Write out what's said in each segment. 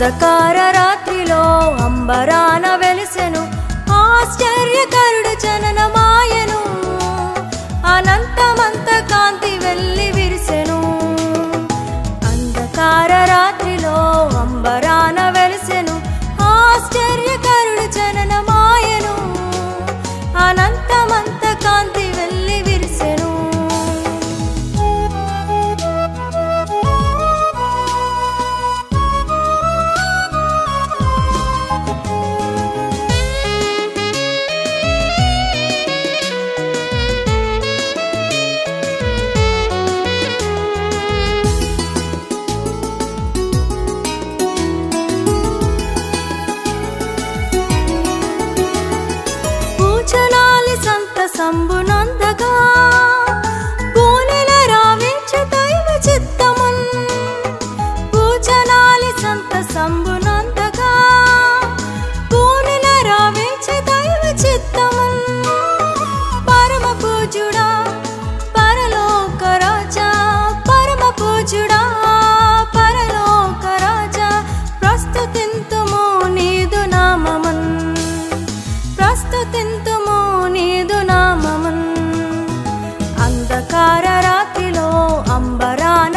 అంధకార రాత్రిలో అంబరాన వెలిసెను. ఆశ్చర్యకరుడు జననమాయను. అనంతమంత సంత పూనెల రావించ దైవ చిత్తమున్. పూచనాలి సంత సంబునందగా పూనెల రావించ దైవ చిత్తమున్. పరమ పూజుడా పరలోక రాజా పరమ పూజుడా. ప్రస్తుతింతుము నీదు నామమున్. అంధకార రాత్రిలో అంబరాన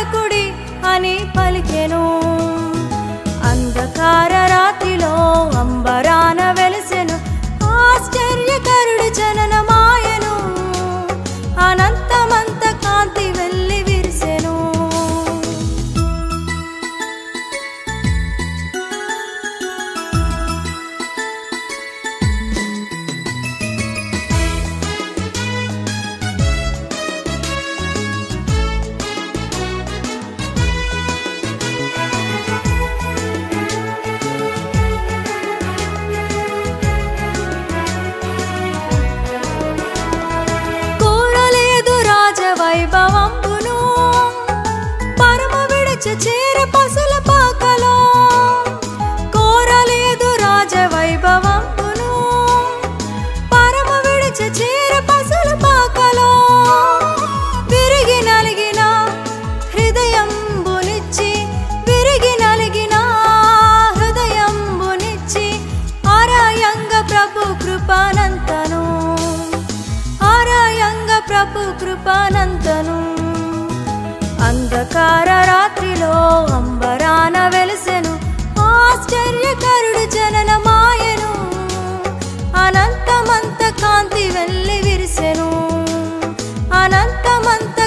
భయపడకుడి అని పలికెను. అంధకార రాత్రిలో అంబరాన వెలిసెను. చేర పసుల పాకలో కోరలేదు రాజవైభవంబును. పరమ విడచ చేర పసుల పాకలో విరిగి నలిగిన హృదయంబునిచ్చి విరిగి నలిగిన హృదయంబునిచ్చి ఆరాయంగ ప్రభు కృపానంతను ఆరాయంగ ప్రభు కృపానంతను అంధకార రాత్రిలో అంబరాన వెలిసెను. ఆశ్చర్యకరుడు జననమాయను అనంతమంత కాంతి వెళ్ళి విరిసెను. అనంతమంత